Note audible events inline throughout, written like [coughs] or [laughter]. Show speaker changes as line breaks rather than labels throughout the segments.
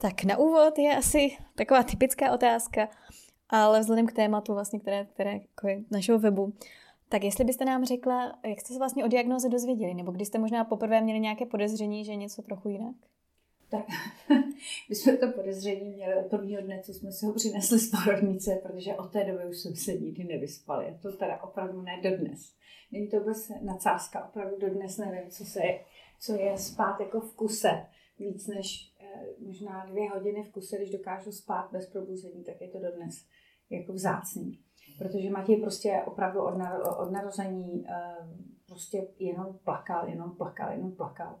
Tak na úvod je asi taková typická otázka, ale vzhledem k tématu, vlastně, které, které jako je našeho webu, tak jestli byste nám řekla, jak jste se vlastně o diagnoze dozvěděli, nebo kdy jste možná poprvé měli nějaké podezření, že je něco trochu jinak?
Tak [laughs] my jsme to podezření měli od prvního dne, co jsme si ho přinesli z porodnice, protože od té doby už jsem se nikdy nevyspal. Je to teda opravdu ne dodnes. Není to vůbec nadsázka, opravdu dodnes nevím, co, se, co je spát jako v kuse. Víc než eh, možná dvě hodiny v kuse, když dokážu spát bez probuzení, tak je to dodnes jako vzácný. Protože Matěj prostě opravdu od, od narození eh, prostě jenom plakal, jenom plakal, jenom plakal.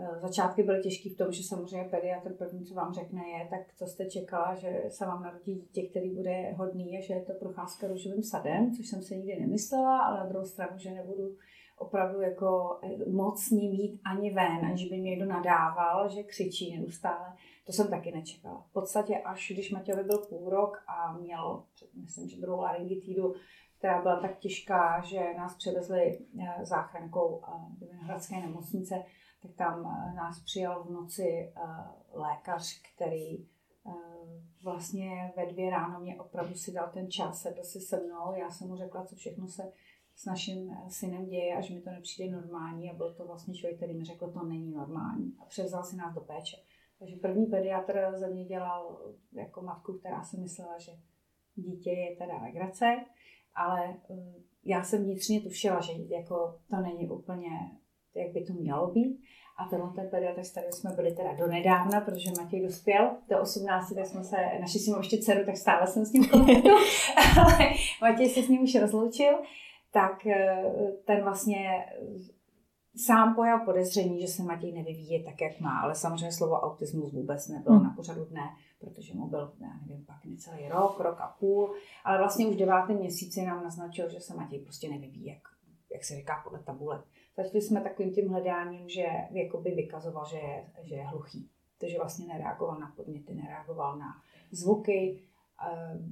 Eh, začátky byly těžké v tom, že samozřejmě pediatr první, co vám řekne, je, tak co jste čekala, že se vám narodí dítě, který bude hodný a že je to procházka růžovým sadem, což jsem se nikdy nemyslela, ale na druhou stranu, že nebudu opravdu jako eh, moc ní mít ani ven, aniž by mě někdo nadával, že křičí neustále. To jsem taky nečekala. V podstatě až když Matějovi byl půl rok a měl, myslím, že druhou laryngitidu, která byla tak těžká, že nás převezli eh, záchrankou do Hradské nemocnice, tak tam eh, nás přijal v noci eh, lékař, který eh, vlastně ve dvě ráno mě opravdu si dal ten čas, sedl si se mnou, já jsem mu řekla, co všechno se s naším synem děje a že mi to nepřijde normální a byl to vlastně člověk, který mi řekl, to není normální a převzal si nás do péče. Takže první pediatr ze mě dělal jako matku, která si myslela, že dítě je teda legrace, ale já jsem vnitřně tušila, že jako to není úplně jak by to mělo být. A tenhle ten pediatr, s kterým jsme byli teda do nedávna, protože Matěj dospěl do 18, tak jsme se, naši si ještě dceru, tak stále jsem s ním kontaktu, [laughs] ale Matěj se s ním už rozloučil, tak eh, ten vlastně sám pojal podezření, že se Matěj nevyvíje tak, jak má, ale samozřejmě slovo autismus vůbec nebylo hmm. na pořadu dne, protože mu byl, já nevím, pak necelý rok, rok a půl, ale vlastně už devátém měsíci nám naznačil, že se Matěj prostě nevyvíjí, jak, jak se říká podle tabulek. Začali jsme takovým tím hledáním, že jakoby vykazoval, že je, že je hluchý. Takže vlastně nereagoval na podněty, nereagoval na zvuky.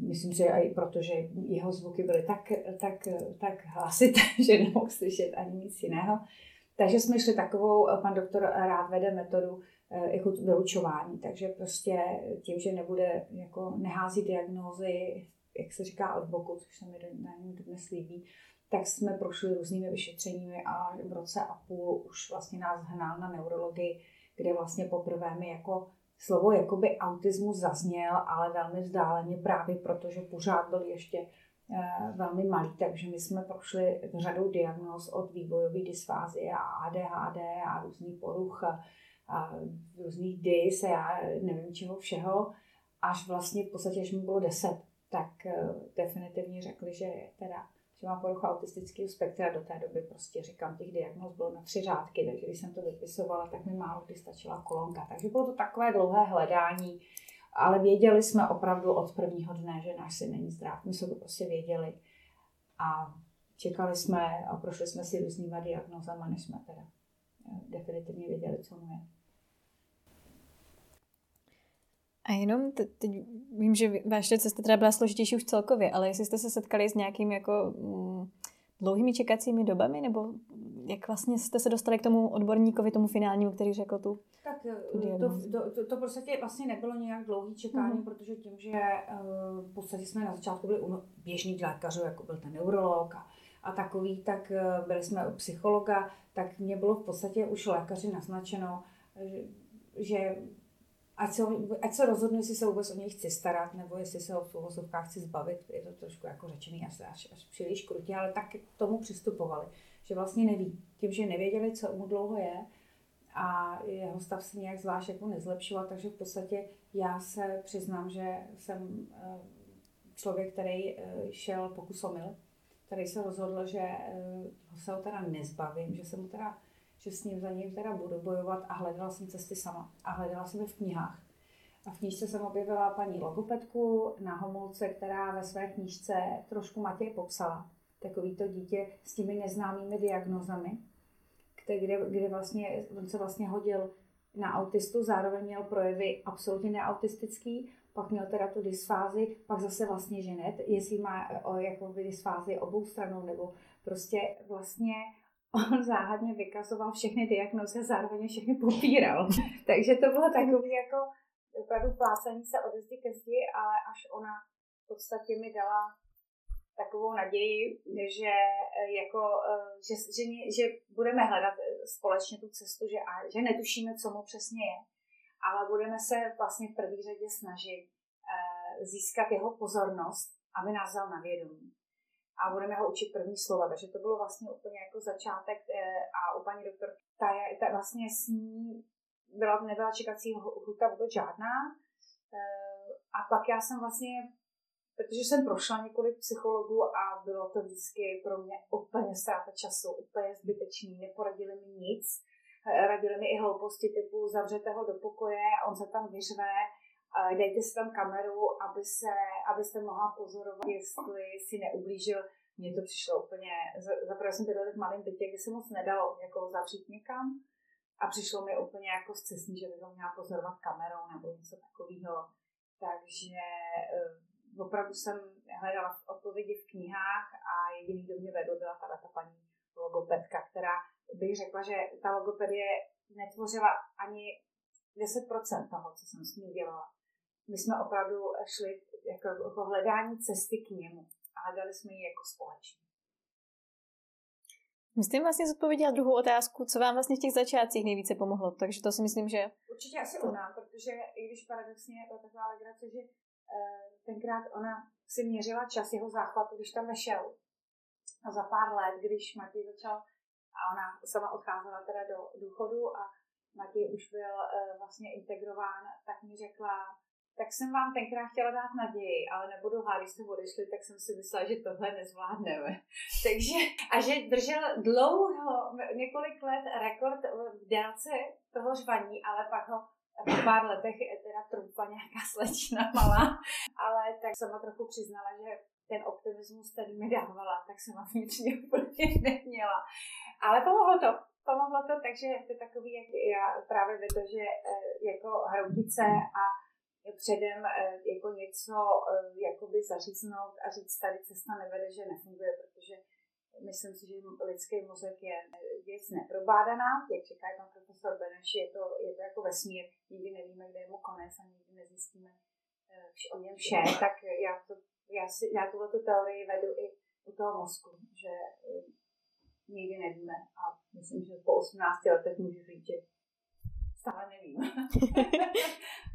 Myslím, že i proto, že jeho zvuky byly tak, tak, tak hlasité, [laughs] že nemohl slyšet ani nic jiného. Takže jsme šli takovou, pan doktor rád vede metodu e, jako vylučování, takže prostě tím, že nebude jako nehází diagnózy, jak se říká od boku, což se mi na něm dnes líbí, tak jsme prošli různými vyšetřeními a v roce a půl už vlastně nás hnal na neurologii, kde vlastně poprvé mi jako slovo jakoby autismus zazněl, ale velmi vzdáleně právě proto, že pořád byl ještě eh, velmi malý, takže my jsme prošli řadou diagnóz od vývojové dysfázie a ADHD a různých poruch a, a různých dys a já nevím čeho všeho, až vlastně v podstatě, až mi bylo deset, tak eh, definitivně řekli, že teda že má poruchu autistického spektra. Do té doby prostě říkám, těch diagnóz bylo na tři řádky, takže když jsem to vypisovala, tak mi málo kdy stačila kolonka. Takže bylo to takové dlouhé hledání, ale věděli jsme opravdu od prvního dne, že náš syn není zdrav. My jsme to prostě věděli a čekali jsme a prošli jsme si různýma diagnózama, než jsme teda eh, definitivně věděli, co mu je.
A jenom teď, teď vím, že vaše cesta teda byla složitější už celkově, ale jestli jste se setkali s nějakými jako mm, dlouhými čekacími dobami, nebo jak vlastně jste se dostali k tomu odborníkovi, tomu finálnímu, který řekl tu
Tak tu eh, to, to, to, podstatě vlastně nebylo nějak dlouhý čekání, mm-hmm. protože tím, že uh, v podstatě jsme na začátku byli u běžných lékařů, jako byl ten neurolog a, a takový, tak uh, byli jsme u psychologa, tak mě bylo v podstatě už lékaři naznačeno, že, že ať se, ať se rozhodnu, jestli se vůbec o něj chci starat, nebo jestli se ho v uvozovkách chci zbavit. Je to trošku jako řečený asi až, až příliš krutě, ale tak k tomu přistupovali, že vlastně neví. Tím, že nevěděli, co mu dlouho je a jeho stav se nějak zvlášť jako nezlepšoval, takže v podstatě já se přiznám, že jsem eh, člověk, který eh, šel pokusomil, který se rozhodl, že eh, ho se ho teda nezbavím, že se mu teda že s ním za ním teda budu bojovat a hledala jsem cesty sama. A hledala jsem je v knihách. A v knížce jsem objevila paní logopedku na Homolce, která ve své knížce trošku Matěj popsala. Takový to dítě s těmi neznámými diagnozami, kde, kde vlastně, on se vlastně hodil na autistu, zároveň měl projevy absolutně neautistický, pak měl teda tu dysfázi, pak zase vlastně ženet, jestli má o, jako dysfázi obou stranou, nebo prostě vlastně on záhadně vykazoval všechny diagnózy a zároveň všechny popíral. [laughs] Takže to bylo takový jako opravdu plácení se od zdi ke zdi, ale až ona v podstatě mi dala takovou naději, že, jako, že, že, že budeme hledat společně tu cestu, že, a, že netušíme, co mu přesně je, ale budeme se vlastně v první řadě snažit eh, získat jeho pozornost, aby nás vzal na vědomí. A budeme ho učit první slova. Takže to bylo vlastně úplně jako začátek eh, a u paní doktor, ta, je, ta vlastně s ní byla, nebyla čekací huta vůbec žádná. Eh, a pak já jsem vlastně, protože jsem prošla několik psychologů a bylo to vždycky pro mě úplně ztráta času, úplně zbytečný, neporadili mi nic. Eh, radili mi i hlouposti typu zavřete ho do pokoje on se tam vyřve, dejte si tam kameru, aby se, abyste mohla pozorovat, jestli si neublížil. Mně to přišlo úplně, zaprvé jsem bydlela v malém bytě, kde se moc nedalo jako zavřít někam a přišlo mi úplně jako zcestní, že bych ho měla pozorovat kamerou nebo něco takového. Takže uh, opravdu jsem hledala odpovědi v knihách a jediný, kdo mě vedl, byla ta, ta paní logopedka, která bych řekla, že ta logopedie netvořila ani 10% toho, co jsem s ní dělala. My jsme opravdu šli jako, jako hledání cesty k němu a hledali jsme ji jako společně.
Jste vlastně zodpověděla druhou otázku, co vám vlastně v těch začátcích nejvíce pomohlo, takže to si myslím, že...
Určitě asi to... ona, protože i když paradoxně je taková legrace, že uh, tenkrát ona si měřila čas jeho záchvatu, když tam vešel. A za pár let, když Matěj začal, a ona sama odcházela teda do důchodu a Matěj už byl uh, vlastně integrován, tak mi řekla, tak jsem vám tenkrát chtěla dát naději, ale nebudu hlát, když jste odešli, tak jsem si myslela, že tohle nezvládneme. [laughs] Takže, a že držel dlouho, několik let rekord v délce toho žvaní, ale pak ho po pár letech teda trupla nějaká slečna malá, ale tak sama trochu přiznala, že ten optimismus, který mi dávala, tak jsem vám vnitřně úplně neměla. Ale pomohlo to, pomohlo to, takže to je takový, jak já právě ve to, že eh, jako hroutice a předem eh, jako něco eh, jakoby zaříznout a říct, tady cesta nevede, že nefunguje, protože myslím si, že lidský mozek je věc neprobádaná, jak říká pan profesor Beneš, je to, je to jako vesmír, nikdy nevíme, kde je mu konec a nikdy nezjistíme eh, o něm vše, tak já, to, já, si, já tuhle teorii vedu i u toho mozku, že nikdy nevíme. A myslím, že po 18 letech můžu říct, že stále nevím. [laughs] [laughs]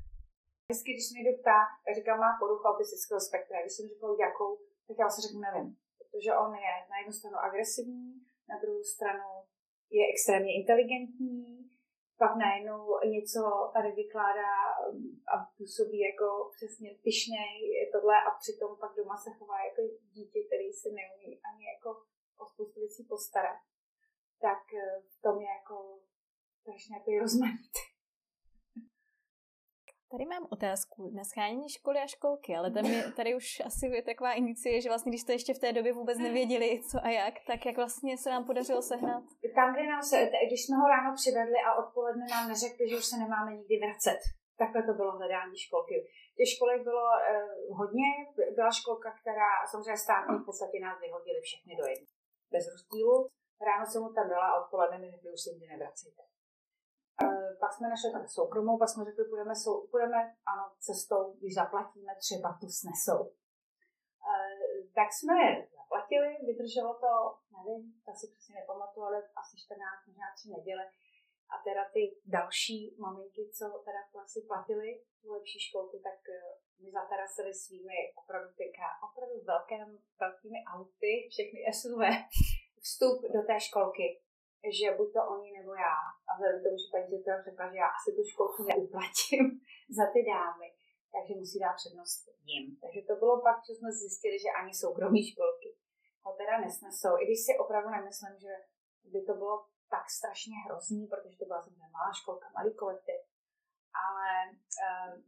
Vždycky, když se někdo ptá, tak říkám, má poruchu autistického spektra. Když jsem řekl, jakou, tak já si řeknu, nevím. Protože on je na jednu stranu agresivní, na druhou stranu je extrémně inteligentní, pak najednou něco tady vykládá um, a působí jako přesně pyšnej, tohle a přitom pak doma se chová jako dítě, který si neumí ani jako o spoustu věcí postarat. Tak eh, v tom je jako strašně jako rozmanitý.
Tady mám otázku na schánění školy a školky, ale tam je, tady už asi je taková indicie, že vlastně, když jste ještě v té době vůbec nevěděli, co a jak, tak jak vlastně se nám podařilo sehnat?
Tam, kde nás, když jsme ho ráno přivedli a odpoledne nám neřekli, že už se nemáme nikdy vracet. Takhle to bylo hledání školky. Těch školek bylo eh, hodně. Byla školka, která samozřejmě státní v podstatě nás vyhodili všechny do jedné. Bez rozdílu. Ráno jsem mu tam byla a odpoledne mi už se nikdy nevracejte. Pak jsme našli tak soukromou, pak jsme řekli, půjdeme, sou, půjdeme ano, cestou, když zaplatíme, třeba to snesou. Eh, tak jsme zaplatili, vydrželo to, nevím, tak si přesně nepamatuju, ale asi 14, možná 3 neděle. A teda ty další maminky, co teda si platili tu lepší školku, tak eh, my zaterasili svými opravdu tyka, opravdu velké, velkými auty, všechny SUV, vstup do té školky že buď to oni nebo já. A vzhledem k tomu, že paní ředitel řekla, že já asi tu školku neuplatím [laughs] za ty dámy, takže musí dát přednost jim. Takže to bylo pak, co jsme zjistili, že ani soukromí školky ho teda nesnesou. I když si opravdu nemyslím, že by to bylo tak strašně hrozný, protože to byla samozřejmě malá školka, malý kolektiv. Ale e,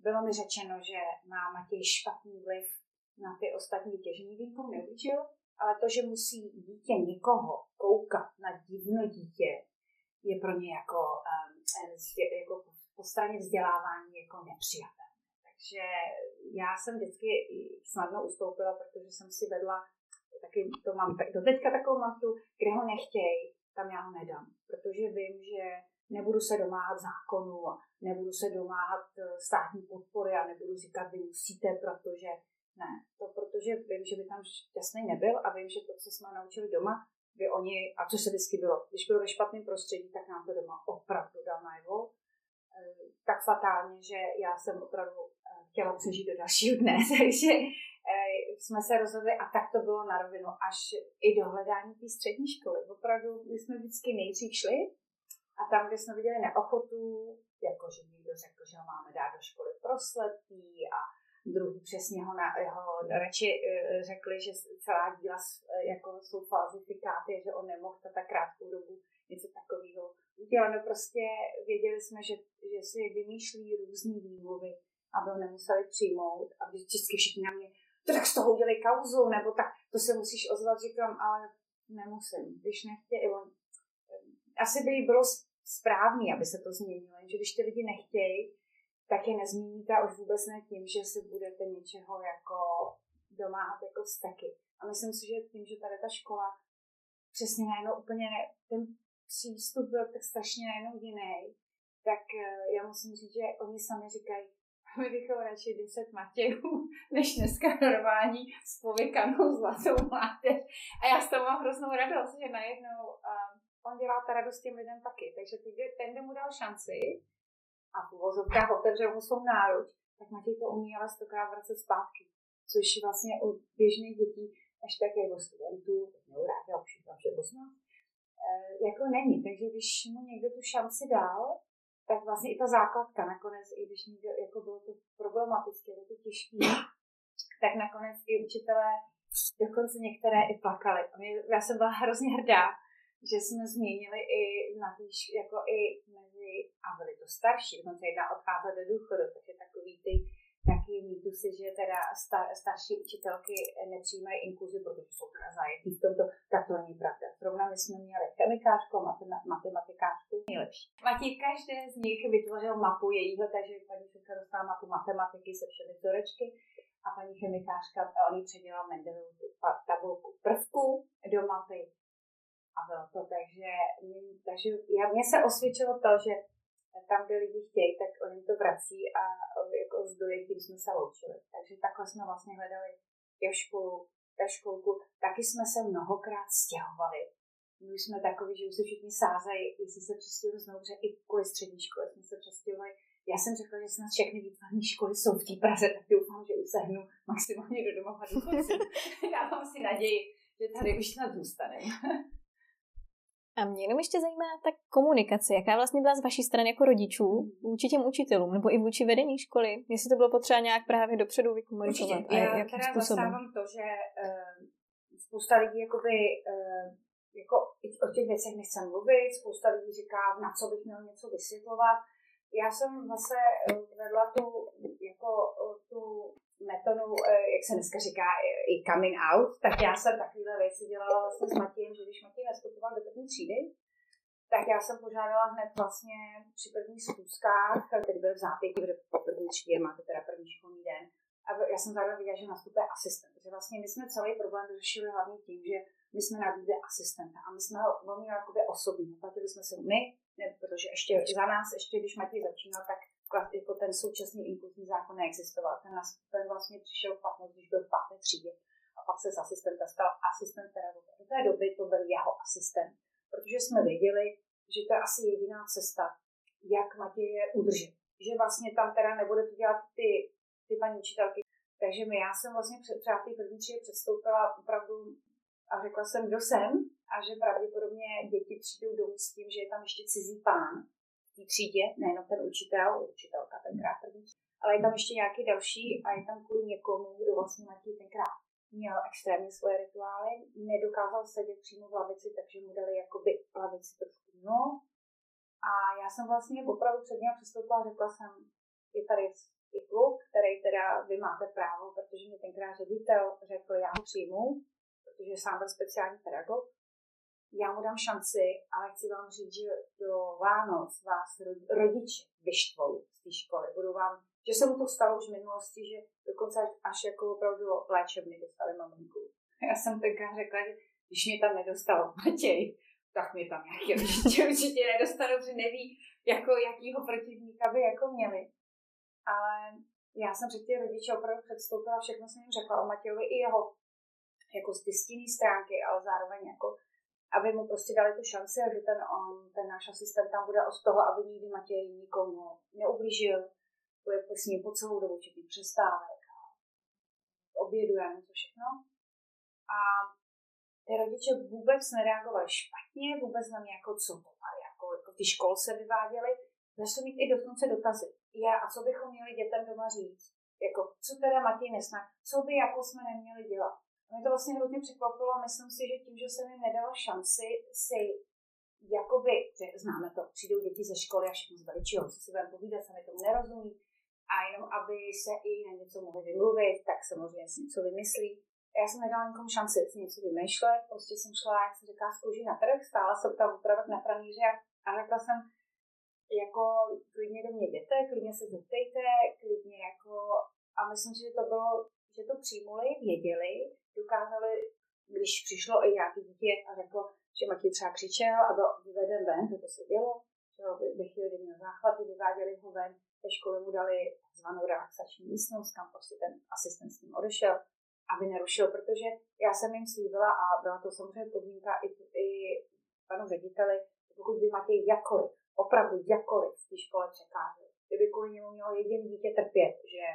bylo mi řečeno, že má Matěj špatný vliv na ty ostatní nikdy nikomu neučil, ale to, že musí dítě někoho koukat na divno dítě, je pro ně jako, um, jako po straně vzdělávání jako nepřijatelné. Takže já jsem vždycky snadno ustoupila, protože jsem si vedla taky, to mám do teďka takovou matu, kde ho nechtěj, tam já ho nedám. Protože vím, že nebudu se domáhat zákonu a nebudu se domáhat eh, státní podpory a nebudu říkat, vy musíte, protože ne. To protože vím, že by tam šťastný nebyl a vím, že to, co jsme naučili doma, by oni, a co se vždycky bylo, když byl ve špatném prostředí, tak nám to doma opravdu dal najevo. Eh, tak fatálně, že já jsem opravdu eh, chtěla přežít do dalšího dne, [laughs] takže jsme se rozhodli a tak to bylo na rovinu až i do hledání té střední školy. Opravdu my jsme vždycky nejdřív šli a tam, kde jsme viděli neochotu, jako že někdo řekl, že ho máme dát do školy pro a druhý přesně ho, na, jeho radši e, řekli, že celá díla jako jsou falzifikáty, že on nemohl za tak krátkou dobu něco takového udělat. No prostě věděli jsme, že, že si vymýšlí různý výmluvy, aby ho nemuseli přijmout a vždycky všichni na mě, to tak z toho udělej kauzu, nebo tak, to se musíš ozvat, říkám, ale nemusím, když nechtějí, asi by bylo správný, aby se to změnilo, že když ty lidi nechtějí, tak je nezměníte už vůbec ne tím, že si budete něčeho jako domáhat jako vztaky. A myslím si, že tím, že tady ta škola přesně najednou úplně ne, ten přístup byl tak strašně najednou jiný, tak eh, já musím říct, že oni sami říkají, [laughs] my bychom radši 10 Matějů, [laughs] než dneska normální spovykanou zlatou mládež. A já z toho mám hroznou radost, že najednou um, on dělá ta radost těm lidem taky. Takže ty, ten, kdo mu dal šanci a v uvozovkách otevřel mu svou náruč, tak Matěj to umí ale stokrát vracet zpátky. Což vlastně u běžných dětí, až tak jako studentů, neurád, já už tam vše poznám, e, jako není. Takže když mu někdo tu šanci dal, tak vlastně i ta základka nakonec, i když někdo, jako bylo to problematické, bylo to těžké, [coughs] tak nakonec i učitelé, dokonce některé i plakali. Já jsem byla hrozně hrdá, že jsme změnili i na týž, jako i mezi, a byli to starší, dokonce jedna odcházet do důchodu, takže takový ty taky mýtusy, že teda star, starší učitelky nepřijímají inkluzi, protože jsou teda zajetí v tomto, tak to není pravda. Zrovna my jsme měli chemikářku a matematikářku nejlepší. Matěj každé z nich vytvořil mapu jejího, takže paní se dostala mapu matematiky se všemi vzorečky a paní chemikářka, on jí předělal Mendelovu tabulku prvků do mapy a bylo to tak, že, takže já, mně se osvědčilo to, že tam, kde lidi chtějí, tak oni to vrací a jako zdroje tím jsme se loučili. Takže takhle jsme vlastně hledali jak školu, ta školku. Taky jsme se mnohokrát stěhovali. My jsme takový, že už se všichni sázají, jestli se přestěhují znovu, že i kvůli střední škole jsme se přestěhovali. Já jsem řekla, že snad všechny výtvarné školy jsou v té Praze, tak doufám, že už sehnu maximálně do domova důchodců. [laughs] Dávám si naději, že tady už snad zůstaneme.
A mě jenom ještě zajímá ta komunikace, jaká vlastně byla z vaší strany jako rodičů vůči těm učitelům, nebo i vůči vedení školy, jestli to bylo potřeba nějak právě dopředu vykomunikovat.
Určitě. Já jakým teda způsobem? to, že uh, spousta lidí jakoby, uh, jako o těch věcech nechce mluvit, spousta lidí říká, na co bych měl něco vysvětlovat. Já jsem zase uh, vedla tu, jako, tu metodu, eh, jak se dneska říká, i coming out, tak já jsem takovéhle věci dělala vlastně s Matějem, že když Matěj nastupoval do první třídy, tak já jsem požádala hned vlastně při prvních schůzkách, který byl v zápětí, protože po první třídě máte teda první školní den, a já jsem zároveň viděla, že nastupuje asistent. Takže vlastně my jsme celý problém vyřešili hlavně tím, že my jsme nabídli asistenta a my jsme ho velmi jakoby osobní. Platili jsme se my, ne, protože ještě za nás, ještě když Matěj začínal, tak jako ten současný inkluzní zákon neexistoval. Ten, ten vlastně přišel v platnost, když byl v páté třídě a pak se z asistenta stal asistent pedagoga. Do té doby to byl jeho asistent, protože jsme věděli, že to je asi jediná cesta, jak Matěje udržet. Že vlastně tam teda nebude to dělat ty, ty paní učitelky. Takže my, já jsem vlastně před, třeba v té první třídě předstoupila opravdu a řekla jsem, kdo jsem a že pravděpodobně děti přijdou domů s tím, že je tam ještě cizí pán, té třídě, nejenom ten učitel, učitelka tenkrát první, ale je tam ještě nějaký další a je tam kvůli někomu, kdo vlastně Matěj tenkrát měl extrémně svoje rituály, nedokázal sedět přímo v lavici, takže mu dali jakoby lavici trošku mimo. A já jsem vlastně opravdu před něm přistoupila a řekla jsem, je tady i kluk, který teda vy máte právo, protože mi tenkrát ředitel řekl, já ho přijmu, protože sám byl speciální pedagog, já mu dám šanci, ale chci vám říct, že do Vánoc vás rodiče vyštvou z té školy. Budou vám, že se mu to stalo už v minulosti, že dokonce až jako opravdu léčebny dostali maminku. Já jsem tenkrát řekla, že když mě tam nedostal Matěj, tak mi tam nějaký rodiče [laughs] určitě nedostanou, že neví, jako jakýho protivníka by jako měli. Ale já jsem před ty rodiče opravdu předstoupila, všechno jsem jim řekla o Matějovi i jeho jako z ty stránky, ale zároveň jako aby mu prostě dali tu šanci a že ten, on, ten náš asistent tam bude od toho, aby nikdy Matěj nikomu neublížil, bude s ním po celou dobu včetně přestávek a obědu a něco všechno. A ty rodiče vůbec nereagovali špatně, vůbec na mě jako co to jako, jako ty školce vyváděli, začali mít i dokonce dotazy. Já, a co bychom měli dětem doma říct? Jako, co teda Matěj nesná? Co by jako jsme neměli dělat? Mě to vlastně hodně překvapilo a myslím si, že tím, že jsem jim nedala šanci si jakoby, že známe to, přijdou děti ze školy a všechno zveličují, co si budeme povídat, sami tomu nerozumí, a jenom aby se i na něco mohli vymluvit, tak samozřejmě si něco vymyslí. Já jsem nedala nikomu šanci si něco vymýšlet, prostě jsem šla, jak se říká, z na trh, stála jsem tam opravdu na pranýře a řekla jsem, jako klidně do mě jděte, klidně se zeptejte, klidně jako, a myslím si, že to bylo, že to přijmuli, věděli, dokázali, když přišlo i nějaký dítě a řeklo, že Matěj třeba křičel a byl vyveden ven, to se dělo, že ve chvíli, měl záchvaty, vyváděli ho ven, ve škole mu dali zvanou relaxační místnost, kam prostě ten asistent s ním odešel, aby nerušil, protože já jsem jim slíbila a byla to samozřejmě podmínka i, i panu řediteli, pokud by Matěj jakkoliv, opravdu jakkoliv v té škole překážel, kdyby kvůli němu mělo jediné dítě trpět, že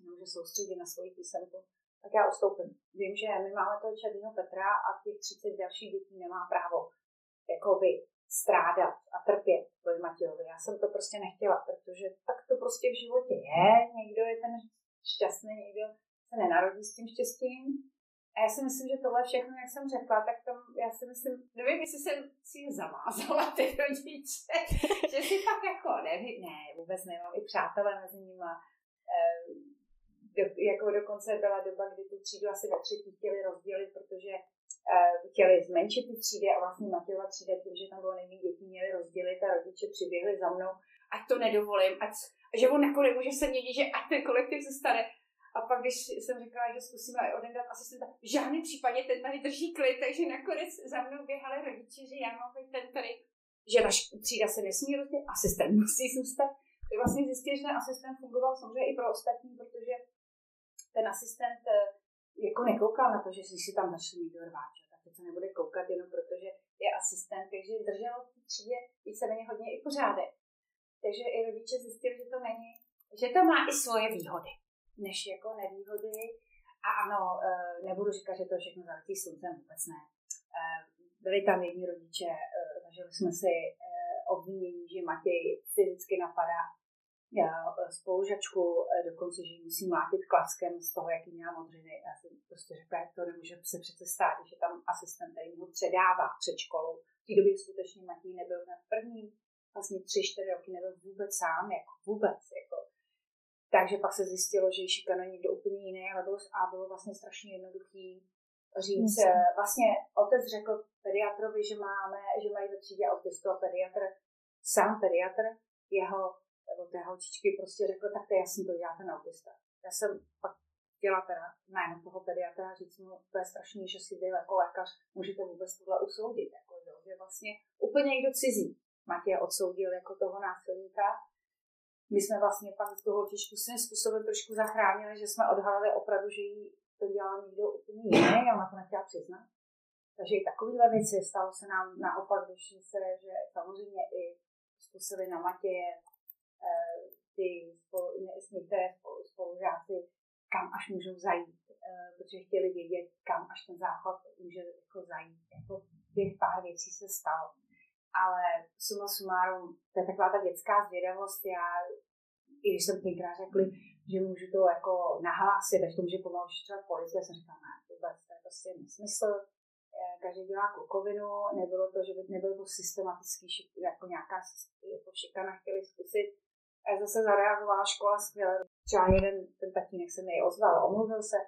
nemůže soustředit na svoji písemku, tak já ustoupím. Vím, že my máme toho černého Petra a těch 30 dalších dětí nemá právo jakoby strádat a trpět kvůli Matějovi. Já jsem to prostě nechtěla, protože tak to prostě v životě je. Někdo je ten šťastný, někdo se nenarodí s tím štěstím. A já si myslím, že tohle všechno, jak jsem řekla, tak tam, já si myslím, nevím, jestli jsem si je zamázala ty rodiče, [laughs] že si fakt jako, nevím, ne, vůbec nemám i přátelé mezi nimi. Eh, do, jako dokonce byla doba, kdy tu třídu asi ve třetí chtěli rozdělit, protože uh, chtěli zmenšit ty třídy a vlastně Matějova třída tím, že tam bylo nejméně dětí, měli rozdělit a rodiče přiběhli za mnou, ať to nedovolím, ať, že on jako nemůže se měnit, že ať ten kolektiv zůstane. A pak, když jsem říkala, že zkusíme odendat asistenta, v žádném případě ten tady drží klid, takže nakonec za mnou běhali rodiče, že já mám být ten tady, že naš třída se nesmí rozdělit, asistent musí zůstat. Tak vlastně zjistil, že ten asistent fungoval samozřejmě i pro ostatní, protože ten asistent eh, jako nekoukal na to, že si tam našli někdo rváče, tak to se nebude koukat jenom protože je asistent, takže držel v třídě víceméně hodně i pořádek. Takže i rodiče zjistili, že to není, že to má i svoje výhody, než jako nevýhody. A ano, eh, nebudu říkat, že to všechno zaletí sluncem, vůbec ne. Eh, byli tam jedni rodiče, zažili jsme si obvinění, že Matěj fyzicky napadá spolužačku, eh, dokonce, že ji musí mlátit klackem z toho, jaký měla modřiny. Já jsem prostě řekla, jak to nemůže se přece stát, že tam asistent, který mu předává před školou. V té době skutečně Matěj nebyl na první, vlastně tři, čtyři roky nebyl vůbec sám, jako vůbec. Jako. Takže pak se zjistilo, že šikanuje někdo úplně jiný, ale bylo, a bylo vlastně strašně jednoduchý říct. Myslím. Eh, vlastně otec řekl pediatrovi, že máme, že mají ve třídě autistu a pediatr, sám pediatr, jeho nebo té holčičky prostě řekl, tak to je jasný, to dělá ten autista. Já jsem pak chtěla teda jméno toho pediatra říct mu, to je strašný, že si vy jako lékař můžete vůbec tohle usoudit. Jako, jo, že vlastně úplně někdo cizí Matěj odsoudil jako toho násilníka. My jsme vlastně pak tu holčičku svým způsobem trošku zachránili, že jsme odhalili opravdu, že jí to dělal někdo úplně jiný a ona to nechtěla přiznat. Takže i takovéhle věci stalo se nám naopak, když se, že samozřejmě i zkusili na Matěje ty spolu, některé spolužáci, kam až můžou zajít, eh, protože chtěli vědět, kam až ten záchod může jako zajít. Jako těch pár věcí se stalo. Ale suma sumárum, to je taková ta dětská zvědavost, já i když jsem tenkrát řekli, že můžu to jako nahlásit, až to může pomalu vyšetřovat policie, jsem říkala, ne, vůbec, to je prostě nesmysl, eh, každý dělá klukovinu, nebylo to, že by nebylo to systematický, jako nějaká jako šikana chtěli zkusit, a zase zareagovala škola skvěle. Třeba jeden ten tatínek se mi ozval, omluvil se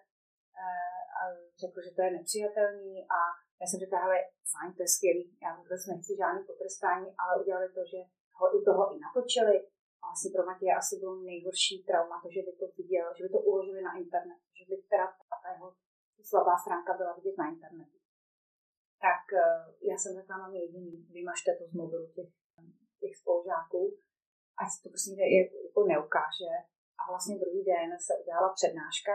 eh, a řekl, že to je nepřijatelný a já jsem řekla, hele, fajn, to je skvělý, já vůbec nechci žádný potrestání, ale udělali to, že ho u toho i natočili. A vlastně pro Matěje asi bylo nejhorší trauma, to, že by to viděl, že by to uložili na internet, že by teda ta jeho slabá stránka byla vidět na internetu. tak eh, já jsem řekla, mám jediný, vymažte to z mobilu těch, těch spolužáků, ať to prostě jako neukáže. A vlastně druhý den se udělala přednáška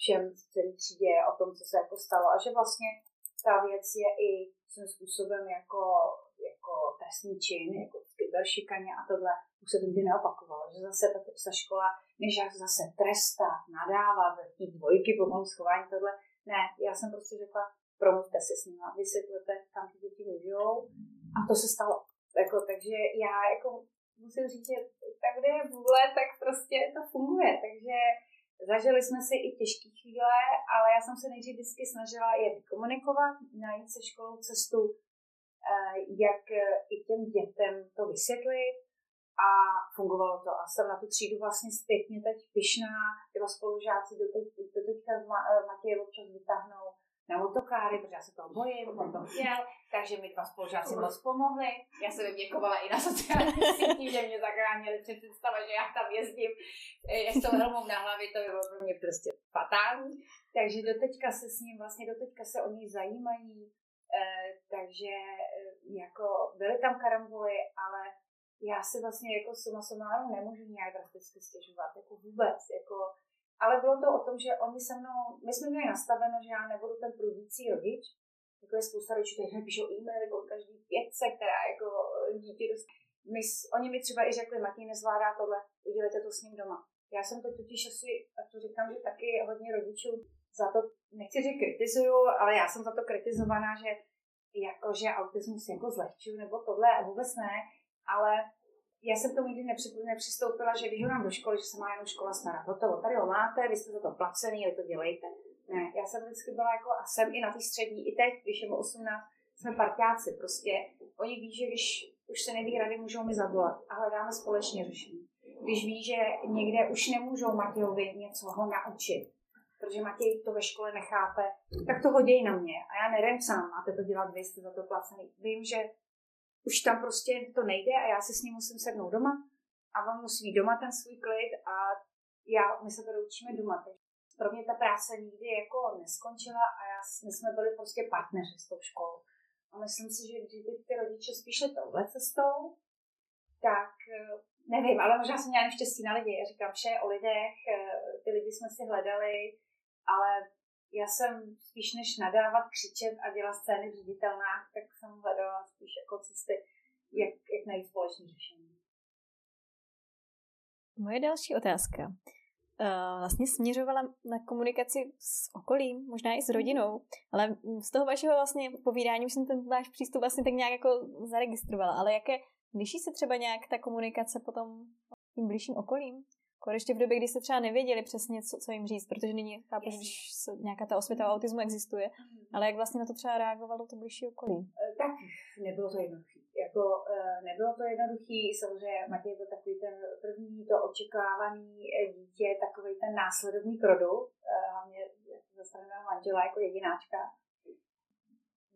všem v celé třídě o tom, co se jako stalo a že vlastně ta věc je i svým způsobem jako, jako trestný čin, jako kyberšikaně a tohle už se to nikdy neopakovalo, že zase ta, ta škola, než jak zase trestat, nadávat, ty dvojky pomalu schování, tohle, ne, já jsem prostě řekla, promluvte si s nimi, vysvětlete, kam ty děti můžou a to se stalo. Jako, takže já jako musím říct, že tak, kde je vůle, tak prostě to funguje, takže Zažili jsme si i těžké chvíle, ale já jsem se nejdřív vždycky snažila je komunikovat, najít se školou cestu, eh, jak eh, i těm dětem to vysvětlit. A fungovalo to. A jsem na tu třídu vlastně zpětně teď pyšná, dva spolužáci do, teď, do teďka eh, Matěje občas vytáhnou na motokáry, protože já se toho bojím, on to chtěl, takže mi dva spolužáci moc pomohli. Já jsem jim děkovala i na sociálních sítích, že mě zachránili před představa, že já tam jezdím, eh, jak to helmou na hlavě, to bylo pro mě prostě fatální. Takže doteďka se s ním, vlastně doteďka se o něj zajímají, eh, takže eh, jako byly tam karamboly, ale já si vlastně jako suma sumárum nemůžu nějak drasticky stěžovat, jako vůbec, jako ale bylo to o tom, že oni se mnou, my jsme měli nastaveno, že já nebudu ten prudící rodič, jako je spousta rodičů, kteří píšou e-mail jako každý pětce, která jako dítě dost... My, oni mi třeba i řekli, Matý nezvládá tohle, udělejte to s ním doma. Já jsem to totiž asi, a to říkám, že taky hodně rodičů za to, nechci říct kritizuju, ale já jsem za to kritizovaná, že jako, že autismus jako zlehčuju nebo tohle, vůbec ne, ale já jsem to nikdy nepřistoupila, že když ho dám do školy, že se má jenom škola starat. Hotovo, tady ho máte, vy jste za to placený, ale to dělejte. Ne, já jsem vždycky byla jako, a jsem i na té střední, i teď, když je mu 18, jsme partiáci, prostě oni ví, že když už se neví rady, můžou mi zavolat a hledáme společně řešení. Když ví, že někde už nemůžou Matějovi něco ho naučit, protože Matěj to ve škole nechápe, tak to hodí na mě. A já nerem sám, máte to dělat vy, jste za to placený. Vím, že už tam prostě to nejde a já si s ním musím sednout doma a on musí mít doma ten svůj klid a já, my se to učíme doma. Takže pro mě ta práce nikdy jako neskončila a já, my jsme byli prostě partneři s tou školou. A myslím si, že kdyby ty rodiče spíš šli touhle cestou, tak eh, nevím, ale možná jsem měla štěstí na lidi. Já říkám vše o lidech, eh, ty lidi jsme si hledali, ale já jsem spíš než nadávat, křičet a dělat scény v ředitelnách, tak jsem hledala spíš jako cesty, jak, jak najít společné řešení.
Moje další otázka uh, vlastně směřovala na komunikaci s okolím, možná i s rodinou, ale z toho vašeho vlastně povídání už jsem ten váš přístup vlastně tak nějak jako zaregistrovala, ale jaké liší se třeba nějak ta komunikace potom tím blížším okolím? Jako ještě v době, kdy se třeba nevěděli přesně, co, co jim říct, protože nyní chápu, že nějaká ta osvěta o autismu existuje, mm. ale jak vlastně na to třeba reagovalo to blížší okolí?
E, tak nebylo to jednoduché. Jako, e, nebylo to jednoduché, samozřejmě Matěj byl takový ten první, to očekávaný e, dítě, takový ten následovný krodu, hlavně ze strany mého manžela jako jedináčka.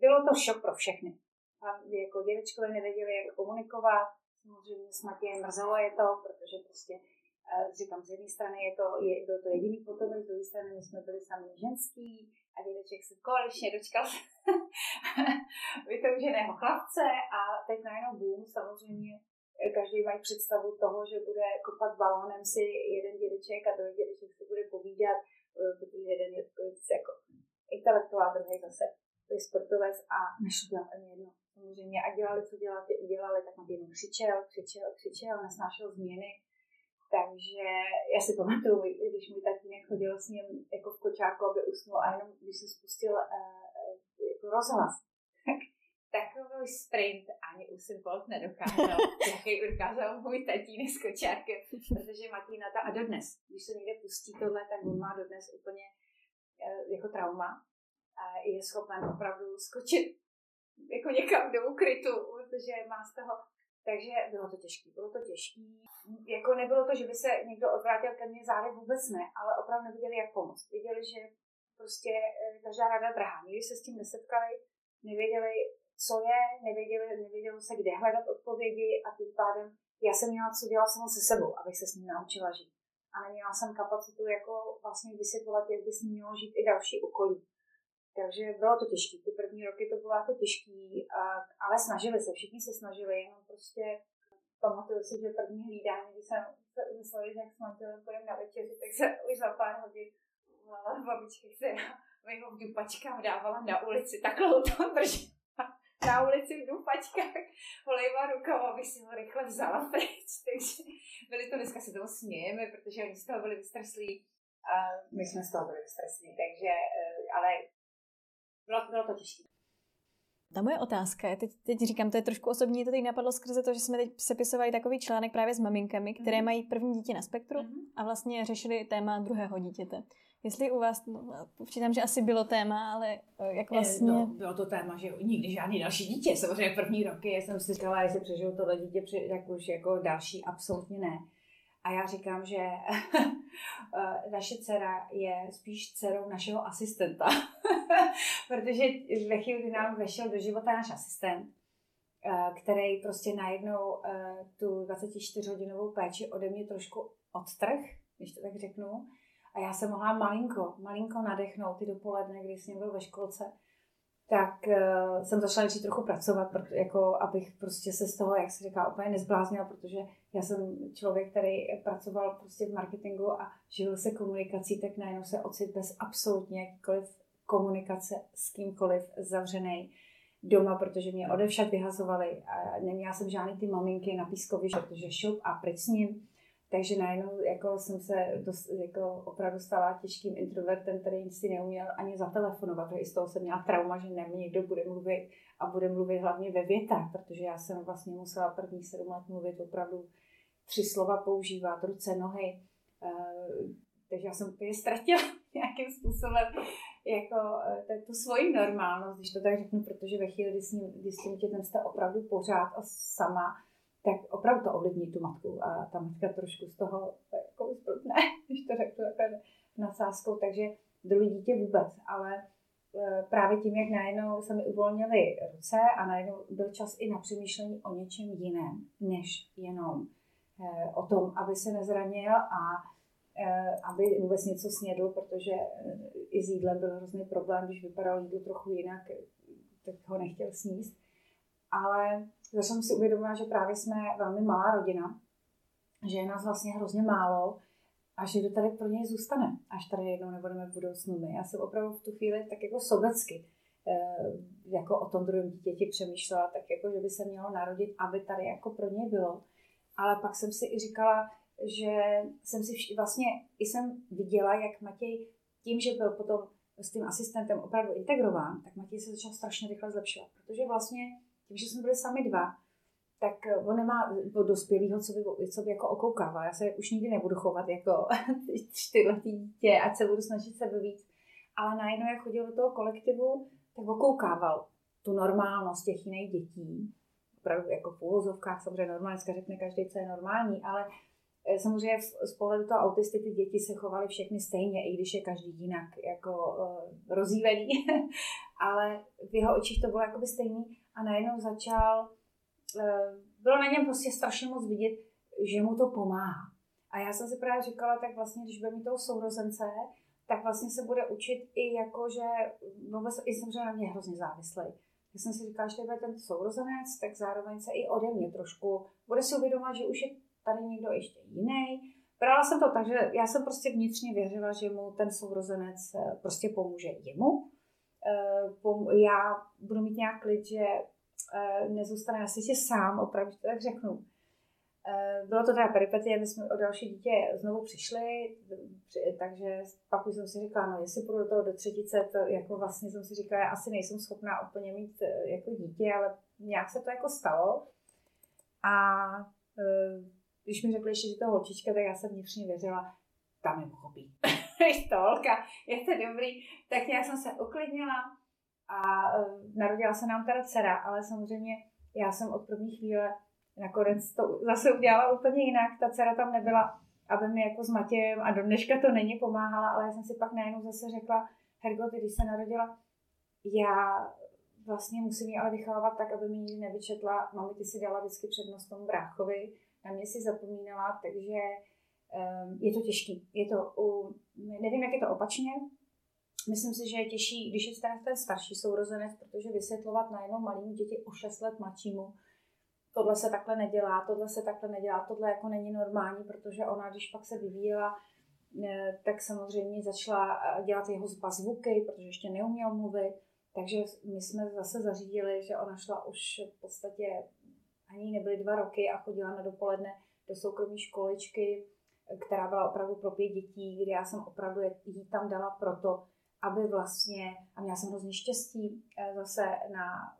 Bylo to šok pro všechny. A jako děvečkové nevěděli, jak komunikovat, samozřejmě s Matějem mrzelo je to, protože prostě říkám, z jedné strany je to, je, byl to jediný potomek, z druhé strany my jsme byli sami ženský a dědeček se konečně dočkal [laughs] vytouženého chlapce a teď najednou boom, samozřejmě každý mají představu toho, že bude kopat balónem si jeden dědeček a druhý dědeček si bude povídat, eh, protože jeden je to jako intelektuál, druhý zase to je sportovec a nešlo ani jedno. Samozřejmě a dělali, co dělali, dělali tak na jednou křičel, křičel, křičel, nesnášel změny takže já si pamatuju, když můj tatínek chodil s ním jako v kočáku, aby usnul a jenom když se spustil uh, jako rozhlas, tak takový sprint ani Usain Bolt nedokázal, [laughs] jaký ukázal můj tatínek s kočárkem, protože Martina ta a dodnes, když se někde pustí tohle, tak on má dodnes úplně uh, jako trauma a je schopen opravdu skočit jako někam do ukrytu, protože má z toho takže bylo to těžké, bylo to těžké. Jako nebylo to, že by se někdo odvrátil ke mně zády, vůbec ne, ale opravdu neviděli, jak pomoct. Viděli, že prostě eh, každá rada drahá. Nikdy se s tím nesetkali, nevěděli, co je, nevěděli, nevěděli se, kde hledat odpovědi a tím pádem já jsem měla co dělat sama se sebou, abych se s ním naučila žít. A neměla jsem kapacitu jako vlastně vysvětlovat, jak by s ním mělo žít i další okolí. Takže bylo to těžké. Ty první roky to bylo jako těžký, ale snažili se, všichni se snažili, jenom prostě pamatuju si, že první hlídání, když jsem se mysleli, že jak s manželem půjdeme na večeři, tak se už za pár hodin volala babička, která mi ho v dupačkách dávala na ulici, takhle to držela na ulici v dupačkách, holejma rukama, aby si ho rychle vzala pryč. Takže byli to, dneska se toho smějeme, protože oni z toho byli vystreslí a my jsme z toho byli vystreslí, takže, eh, ale bylo, bylo to těžké.
Ta moje otázka je, teď, teď říkám, to je trošku osobní, to teď napadlo skrze to, že jsme teď sepisovali takový článek právě s maminkami, které mm-hmm. mají první dítě na spektru mm-hmm. a vlastně řešili téma druhého dítěte. Jestli u vás, no, počítám, že asi bylo téma, ale eh, jak eh, vlastně... No,
bylo to téma, že nikdy žádný další dítě. Samozřejmě první roky jsem si říkala, jestli přežiju tohle dítě, tak už jako další absolutně ne. A já říkám, že [laughs] eh, naše dcera je spíš dcerou našeho asistenta, [laughs] protože ve chvíli, kdy nám vešel do života náš asistent, který prostě najednou tu 24-hodinovou péči ode mě trošku odtrh, když to tak řeknu, a já jsem mohla malinko, malinko nadechnout ty dopoledne, kdy jsem byl ve školce, tak uh, jsem začala začít trochu pracovat, proto, jako abych prostě se z toho, jak se říká, úplně nezbláznila, protože já jsem člověk, který pracoval prostě v marketingu a živil se komunikací, tak najednou se ocit bez absolutně jakýkoliv komunikace s kýmkoliv zavřený doma, protože mě odevšad vyhazovali a neměla jsem žádný ty maminky na pískovišti, protože šup a pryč s ním. Takže najednou jako jsem se dost, jako opravdu stala těžkým introvertem, který si neuměl ani zatelefonovat, protože i z toho jsem měla trauma, že na někdo bude mluvit a bude mluvit hlavně ve větách, protože já jsem vlastně musela první sedm let mluvit opravdu tři slova používat, ruce, nohy. Uh, takže já jsem úplně ztratila [laughs] nějakým způsobem jako uh, tu svoji normálnost, když to tak řeknu, protože ve chvíli, kdy s, ním, kdy s tím dítětem jste opravdu pořád a sama, tak opravdu to ovlivní tu matku a ta matka trošku z toho jako zblbne, [laughs] když to řeknu takhle nadsázkou, takže druhý dítě vůbec, ale e, právě tím, jak najednou se mi uvolnily ruce a najednou byl čas i na přemýšlení o něčem jiném, než jenom e, o tom, aby se nezranil a e, aby vůbec něco snědl, protože i s jídlem byl hrozný problém, když vypadalo jídlo trochu jinak, tak ho nechtěl sníst. Ale Zase jsem si uvědomila, že právě jsme velmi malá rodina, že je nás vlastně hrozně málo a že to tady pro něj zůstane, až tady jednou nebudeme v budoucnu my. Já jsem opravdu v tu chvíli tak jako sobecky eh, jako o tom druhém dítěti přemýšlela, tak jako, že by se mělo narodit, aby tady jako pro něj bylo. Ale pak jsem si i říkala, že jsem si vlastně i jsem viděla, jak Matěj tím, že byl potom s tím asistentem opravdu integrován, tak Matěj se začal strašně rychle zlepšovat, protože vlastně tím, že jsme byli sami dva, tak eh, on nemá dospělého, co by, co by jako okoukával. Já se už nikdy nebudu chovat jako [laughs] čtyřletý dítě, ať se budu snažit sebe víc. Ale najednou, jak chodil do toho kolektivu, tak okoukával tu normálnost těch jiných dětí. Opravdu jako v úvozovkách, samozřejmě normálně řekne každý, co je normální, ale eh, samozřejmě z pohledu toho autisty ty děti se chovaly všechny stejně, i když je každý jinak jako uh, rozjívený. [laughs] ale v jeho očích to bylo jakoby stejný a najednou začal, eh, bylo na něm prostě strašně moc vidět, že mu to pomáhá. A já jsem si právě říkala, tak vlastně, když bude mít toho sourozence, tak vlastně se bude učit i jako, že vůbec i samozřejmě na mě hrozně závislý. Já jsem si říkala, že to bude ten sourozenec, tak zároveň se i ode mě trošku bude si uvědomovat, že už je tady někdo ještě jiný. Brala jsem to tak, že já jsem prostě vnitřně věřila, že mu ten sourozenec eh, prostě pomůže jemu já budu mít nějak klid, že eh, nezůstane na světě sám, opravdu to tak řeknu. Eh, bylo to teda peripetie, my jsme o další dítě znovu přišli, takže pak už jsem si říkala, no jestli půjdu do toho do třetice, to jako vlastně jsem si říkala, já asi nejsem schopná úplně mít jako dítě, ale nějak se to jako stalo. A když mi řekli ještě, že to holčička, tak já jsem vnitřně věřila, tam je mohl to holka, je to dobrý. Tak já jsem se uklidnila a e, narodila se nám teda dcera, ale samozřejmě já jsem od první chvíle nakonec to zase udělala úplně jinak. Ta dcera tam nebyla, aby mi jako s Matějem a do dneška to není pomáhala, ale já jsem si pak najednou zase řekla, Hergo, ty když se narodila, já vlastně musím ji ale vychovávat tak, aby mi nikdy nevyčetla, mami, ty si dala vždycky přednost tomu bráchovi, na mě si zapomínala, takže je to těžký. Je to, nevím, jak je to opačně, myslím si, že je těžší, když je ten starší sourozenec, protože vysvětlovat najednou malým děti o 6 let mladšímu, tohle se takhle nedělá, tohle se takhle nedělá, tohle jako není normální, protože ona, když pak se vyvíjela, eh, tak samozřejmě začala eh, dělat jeho zvuky, protože ještě neuměl mluvit, takže my jsme zase zařídili, že ona šla už v podstatě, ani nebyly dva roky a chodila na dopoledne do soukromé školičky, která byla opravdu pro pět dětí, kde já jsem opravdu jí tam dala proto, aby vlastně, a měla jsem hrozně štěstí eh, zase na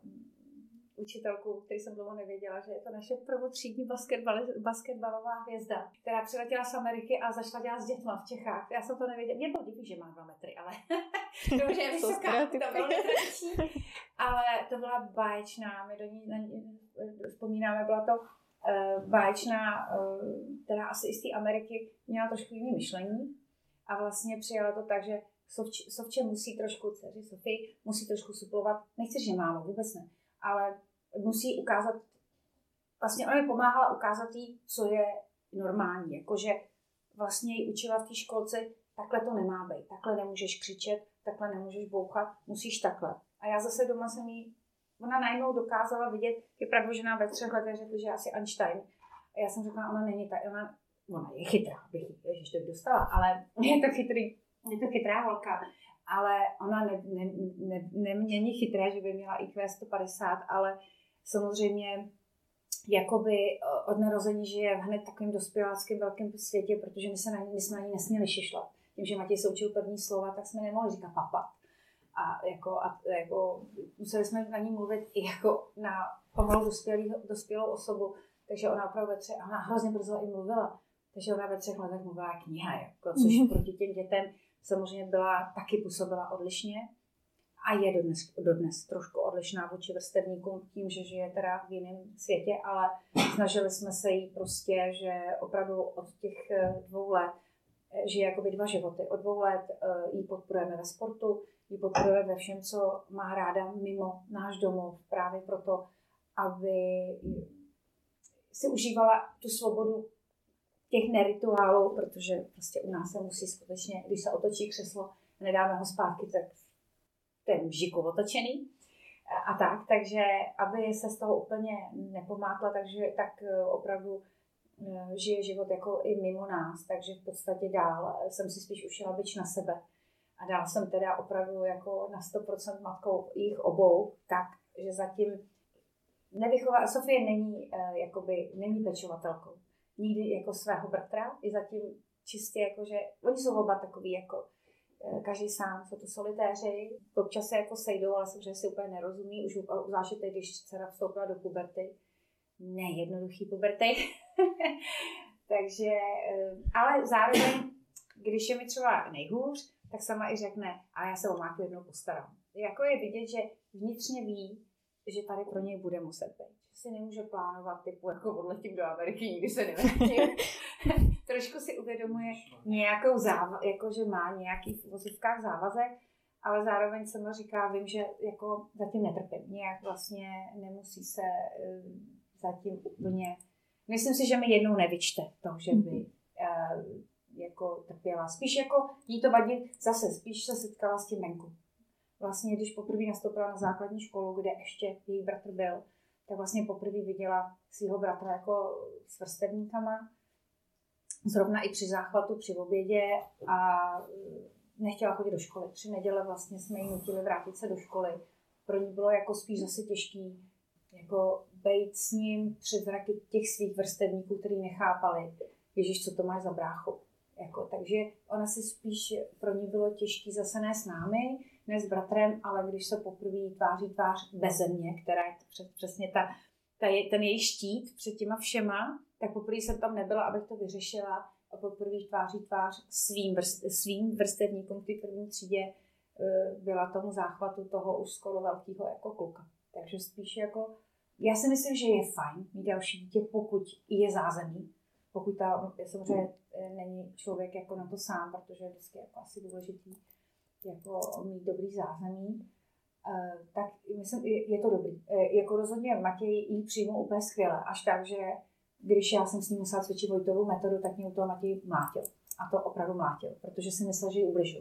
učitelku, který jsem dlouho nevěděla, že je to naše prvotřídní basketbal, basketbalová hvězda, která přiletěla z Ameriky a začala dělat s dětma v Čechách. Já jsem to nevěděla. Mě bylo divný, že má dva metry, ale [laughs] to je vysoká, to bylo Ale to byla báječná, my do ní, na ní vzpomínáme, byla to báječná, uh, která asi i z té Ameriky měla trošku jiné myšlení a vlastně přijala to tak, že Sovče, Sovče musí trošku, dceři Sofie, musí trošku suplovat, nechci, že mámo, vůbec ne, ale musí ukázat, vlastně ona mi pomáhala ukázat jí, co je normální, jakože vlastně ji učila v té školce, takhle to nemá být, takhle nemůžeš křičet, takhle nemůžeš bouchat, musíš takhle. A já zase doma jsem jí, ona najednou dokázala vidět, je pravda, že nám ve třech letech řekli, že asi Einstein. A já jsem řekla, ona není ta, ona, ona je chytrá, bych ježiš, to dostala, ale [laughs] je to chytrý, je to chytrá holka ale ona ne, ne, ne, nemění chytré, že by měla IQ 150, ale samozřejmě jakoby od narození žije v hned takovým dospěláckým velkém světě, protože my, se na, my jsme na ní nesměli šišlat. Tím, že Matěj se učil první slova, tak jsme nemohli říkat papa. A, jako, a jako, museli jsme na ní mluvit i jako na pomalu dospělý, dospělou osobu, takže ona opravdu ve třech, ona hrozně brzo i mluvila, takže ona ve třech letech mluvila kniha, jako, což mm-hmm. proti těm dětem samozřejmě byla, taky působila odlišně a je dodnes, dodnes trošku odlišná vůči vrstevníkům tím, že žije teda v jiném světě, ale snažili jsme se jí prostě, že opravdu od těch eh, dvou let eh, žije jakoby dva životy. Od dvou let eh, ji podporujeme ve sportu, ji podporujeme ve všem, co má ráda mimo náš domov, právě proto, aby si užívala tu svobodu těch nerituálů, protože prostě u nás se musí skutečně, když se otočí křeslo, nedáme ho zpátky, tak ten žiku otočený a tak, takže aby se z toho úplně nepomátla, takže tak e, opravdu e, žije život jako i mimo nás, takže v podstatě dál jsem si spíš ušila byč na sebe. A dál jsem teda opravdu jako na 100% matkou jich obou, tak, že zatím nevychová, Sofie není, e, jakoby, není pečovatelkou. Nikdy jako svého bratra, i zatím čistě jako, že oni jsou oba takový jako eh, každý sám, jsou to solitéři, občas se jako sejdou, ale samozřejmě si úplně nerozumí, už zvláště teď, když dcera vstoupila do puberty, nejednoduchý puberty, [laughs] takže, eh, ale zároveň, když je mi třeba nejhůř, tak sama i řekne, a já se o máku jednou postarám. Jako je vidět, že vnitřně ví, že tady pro něj bude muset být si nemůže plánovat typu jako odletím do Ameriky, nikdy se nevrátím. [laughs] Trošku si uvědomuje nějakou závaz, jako že má nějaký v vozivkách závazek, ale zároveň sama říká, vím, že jako zatím netrpím. Nějak vlastně nemusí se uh, zatím úplně... Myslím si, že mi jednou nevyčte to, že by uh, jako trpěla. Spíš jako jí to vadí, zase spíš se setkala s tím venku. Vlastně, když poprvé nastoupila na základní školu, kde ještě její bratr byl, tak vlastně poprvé viděla svého bratra jako s vrstevníkama, zrovna i při záchvatu, při obědě a nechtěla chodit do školy. Tři neděle vlastně jsme jí nutili vrátit se do školy. Pro ní bylo jako spíš zase těžký jako být s ním před zraky těch svých vrstevníků, který nechápali, Ježíš, co to máš za bráchu. Jako, takže ona si spíš, pro ní bylo těžký zase ne s námi, ne s bratrem, ale když se poprvé tváří tvář bez země, která je přesně ta, ta je, ten její štít před těma všema, tak poprvé jsem tam nebyla, abych to vyřešila a poprvé tváří tvář svým, vrst, svým vrstevníkům v té první třídě e, byla tomu záchvatu toho už skoro velkého jako kluka. Takže spíš jako, já si myslím, že je fajn mít další dítě, pokud je zázemí, pokud ta samozřejmě e, není člověk jako na to sám, protože je vždycky jako asi důležitý jako mít dobrý zázemí, eh, tak myslím, je to dobrý. Eh, jako rozhodně Matěj jí přijmul úplně skvěle, až tak, že když já jsem s ním musela cvičit Vojtovou metodu, tak mě u toho Matěj mlátil. A to opravdu mlátil, protože si myslel, že ji ubližu.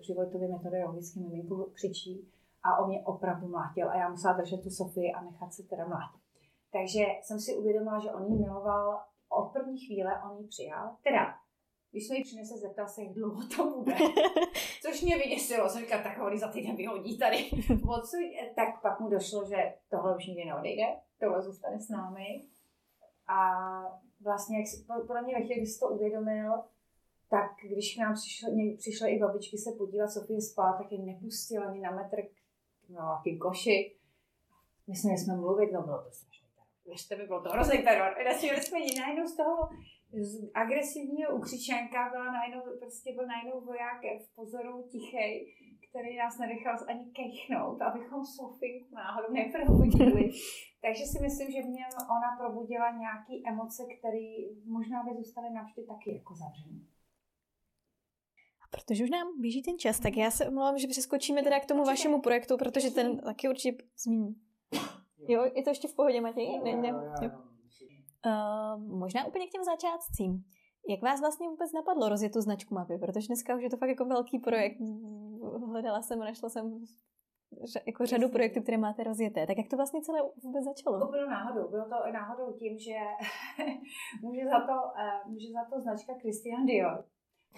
při Vojtově metodologickém miminku křičí a on mě opravdu mlátil a já musela držet tu Sofii a nechat se teda mlátit. Takže jsem si uvědomila, že on ji miloval od první chvíle, on ji přijal. Teda, když jsme ji přinesli, zeptal se, jak dlouho to bude. [laughs] Což mě vyděsilo, jsem říkala, tak ho za týden vyhodí tady. [laughs] Odsud, tak pak mu došlo, že tohle už nikdy neodejde, tohle zůstane s námi. A vlastně, jak si, podle mě ve chvíli, kdy jsi to uvědomil, tak když k nám přišly, přišly i babičky se podívat, Sofie spát, tak je nepustil ani na metr no, jaký koši. My jsme jsme mluvit, no bylo to strašný teror. Věřte mi, bylo to hrozný teror. Nesměli jsme najednou z toho z agresivního ukřičenka byla najednou, prostě byl najednou voják v pozoru tichej, který nás nenechal ani kechnout, abychom Sofii náhodou neprobudili. Takže si myslím, že v něm ona probudila nějaké emoce, které možná by zůstaly navždy taky jako zavřené.
Protože už nám běží ten čas, tak já se omlouvám, že přeskočíme teda k tomu vašemu projektu, protože ten taky určitě zmíní. Jo, je to ještě v pohodě, Matěj? Ne, ne, jo. Uh, možná úplně k těm začátcím. Jak vás vlastně vůbec napadlo rozjet tu značku mapy? Protože dneska už je to fakt jako velký projekt. Hledala jsem a našla jsem jako řadu projektů, které máte rozjeté. Tak jak to vlastně celé vůbec začalo?
Bylo náhodou. Bylo to náhodou tím, že [laughs] může, za to, uh, může za to značka Christian Dior.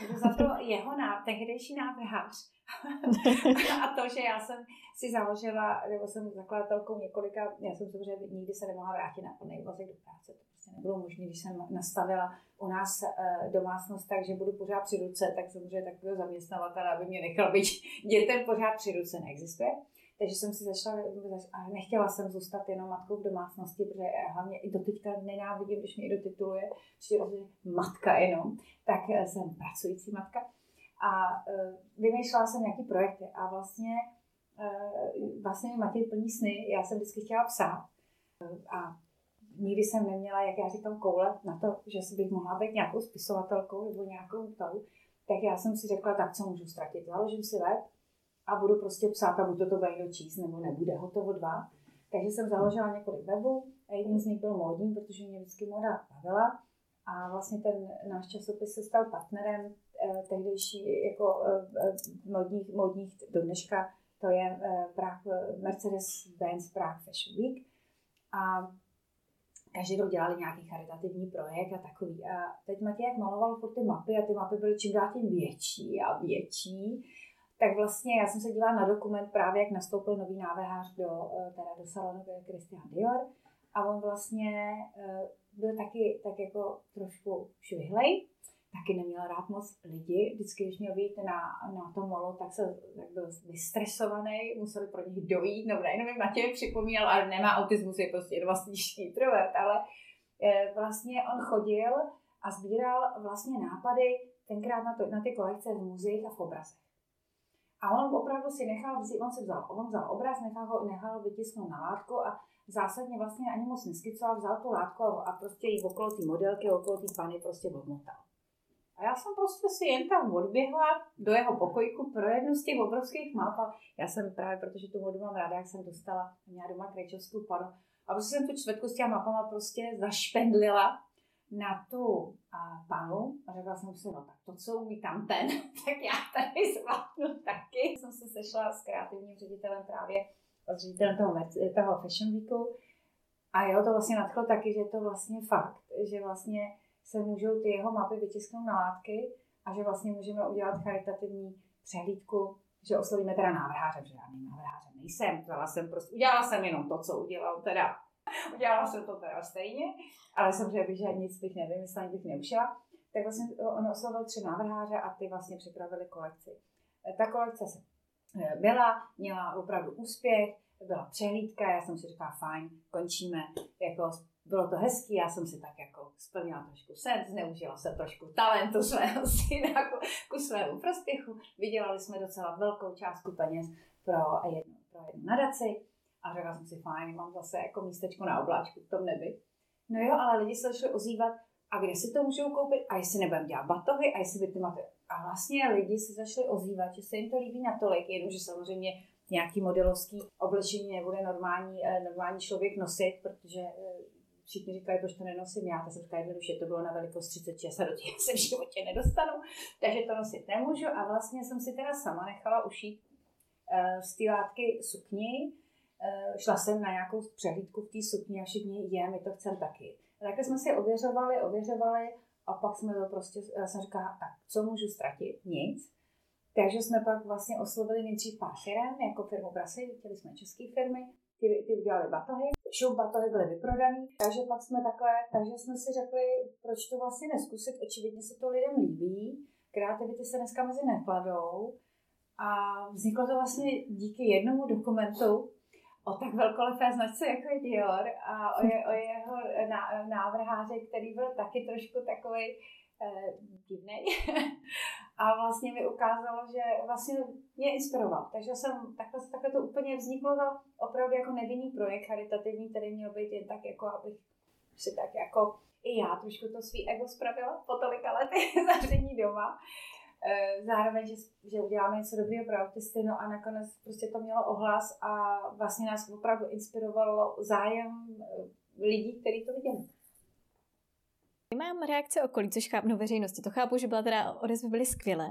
Může [laughs] za to jeho ná, tehdejší návrhář. [laughs] a to, že já jsem si založila, nebo jsem zakladatelkou několika, já jsem samozřejmě nikdy se nemohla vrátit na plný úvazek do práce. To prostě nebylo možné, když jsem nastavila u nás uh, domácnost tak, že budu pořád při ruce, tak samozřejmě takového zaměstnavatele, aby mě nechal být [laughs] dětem pořád při ruce, neexistuje. Takže jsem si začala, a nechtěla jsem zůstat jenom matkou v domácnosti, protože hlavně i doteďka nenávidím, když mě i do tituluje, že matka jenom, tak eh, jsem pracující matka. A uh, vymýšlela jsem nějaký projekty a vlastně, uh, vlastně mi Matěj plní sny. Já jsem vždycky chtěla psát a nikdy jsem neměla, jak já říkám, koule na to, že bych mohla být nějakou spisovatelkou nebo nějakou tou. Tak já jsem si řekla, tak co můžu ztratit. Založím si web a budu prostě psát a buď to, to bude číst, nebo nebude hotovo dva. Takže jsem založila několik webů a jedním z nich byl módní, protože mě vždycky moda bavila. A vlastně ten náš časopis se stal partnerem eh, tehdejší jako eh, eh, modních, modních do dneška, to je eh, Prague, Mercedes-Benz Prague Fashion Week. A každý rok dělali nějaký charitativní projekt a takový. A teď Matěj jak maloval furt ty mapy a ty mapy byly čím dál tím větší a větší tak vlastně já jsem se dívala na dokument právě, jak nastoupil nový návrhář do, eh, teda do salonu, Christian Dior. A on vlastně eh, byl taky tak jako trošku švihlej, taky neměl rád moc lidi. Vždycky, když měl být na, na tom molo, tak, se, tak byl vystresovaný, museli pro něj dojít. No, nejenom mi Matěj připomínal, ale nemá autismus, je prostě vlastní introvert, ale eh, vlastně on chodil a sbíral vlastně nápady tenkrát na, to, na ty kolekce v muzeích a v obrazech. A on opravdu si nechal, on si vzal, on vzal obraz, nechal ho, nechal vytisknout na látku a zásadně vlastně ani moc neskicoval, vzal tu látku a prostě jí okolo té modelky, okolo té pany prostě odmotal. A já jsem prostě si jen tam odběhla do jeho pokojku pro jednu z těch obrovských map já jsem právě, protože tu vodu mám ráda, jak jsem dostala, měla doma krejčovskou panu, a prostě jsem tu čtvrtku s těma mapama prostě zašpendlila na tu a panu a řekla jsem si, no tak to, co umí tam ten, [laughs] tak já tady zvládnu taky. Jsem se sešla s kreativním ředitelem právě, s ředitelem toho, toho Fashion Weeku a jeho to vlastně nadchlo taky, že je to vlastně fakt, že vlastně se můžou ty jeho mapy vytisknout na látky a že vlastně můžeme udělat charitativní přehlídku, že oslovíme teda návrháře, že žádný návrháře nejsem, udělala jsem prostě, udělala jsem jenom to, co udělal teda [laughs] Udělala jsem to teda stejně, ale samozřejmě bych, že nic bych nevymyslela, bych neušila. Tak vlastně on oslovil tři návrháře a ty vlastně připravili kolekci. Ta kolekce se eh, byla, měla opravdu úspěch, byla přehlídka, já jsem si říkala, fajn, končíme, jako bylo to hezký, já jsem si tak jako splnila trošku sen, zneužila se trošku talentu svého [laughs] syna ku, ku svému prospěchu, vydělali jsme docela velkou částku peněz pro jednu, pro jednu nadaci a řekla jsem si, fajn, mám zase jako místečko na obláčku v tom nebi. No jo, ale lidi se začali ozývat, a kde si to můžou koupit, a jestli nebudeme dělat batohy, a jestli by ty maty. A vlastně lidi se začali ozývat, že se jim to líbí natolik, jenomže samozřejmě nějaký modelovský oblečení nebude normální, eh, normální člověk nosit, protože eh, všichni říkali, proč to nenosím já, tak jsem že to bylo na velikost 36 a do těch se v životě nedostanu, takže to nosit nemůžu a vlastně jsem si teda sama nechala ušít uh, z té látky sukni, šla jsem na nějakou přehlídku v té sukni a všichni, je, my to chceme taky. A takhle jsme si ověřovali, ověřovali a pak jsme to prostě, já jsem říkala, tak co můžu ztratit? Nic. Takže jsme pak vlastně oslovili nejdřív pár firm, jako firmu Brasy, chtěli jsme české firmy, ty, ty udělali batohy, šup batohy byly vyprodaný, takže pak jsme takhle, takže jsme si řekli, proč to vlastně neskusit, očividně se to lidem líbí, kreativity se dneska mezi nekladou a vzniklo to vlastně díky jednomu dokumentu o tak velkolepé značce jako je Dior a o, je, o jeho návrháři, který byl taky trošku takový eh, divný. [laughs] a vlastně mi ukázalo, že vlastně mě inspiroval. Takže jsem, takhle, takhle to úplně vzniklo to opravdu jako nevinný projekt charitativní, který měl být jen tak jako, abych si tak jako i já trošku to svý ego spravila po tolika lety [laughs] zavření doma. Eh, zároveň, že, že uděláme něco dobrého pro autisty, no a nakonec prostě to mělo ohlas a vlastně nás opravdu inspirovalo zájem eh, lidí, kteří to viděli.
Mám reakce okolí, což chápu, no veřejnosti, to chápu, že byla teda odezvy byly skvělé.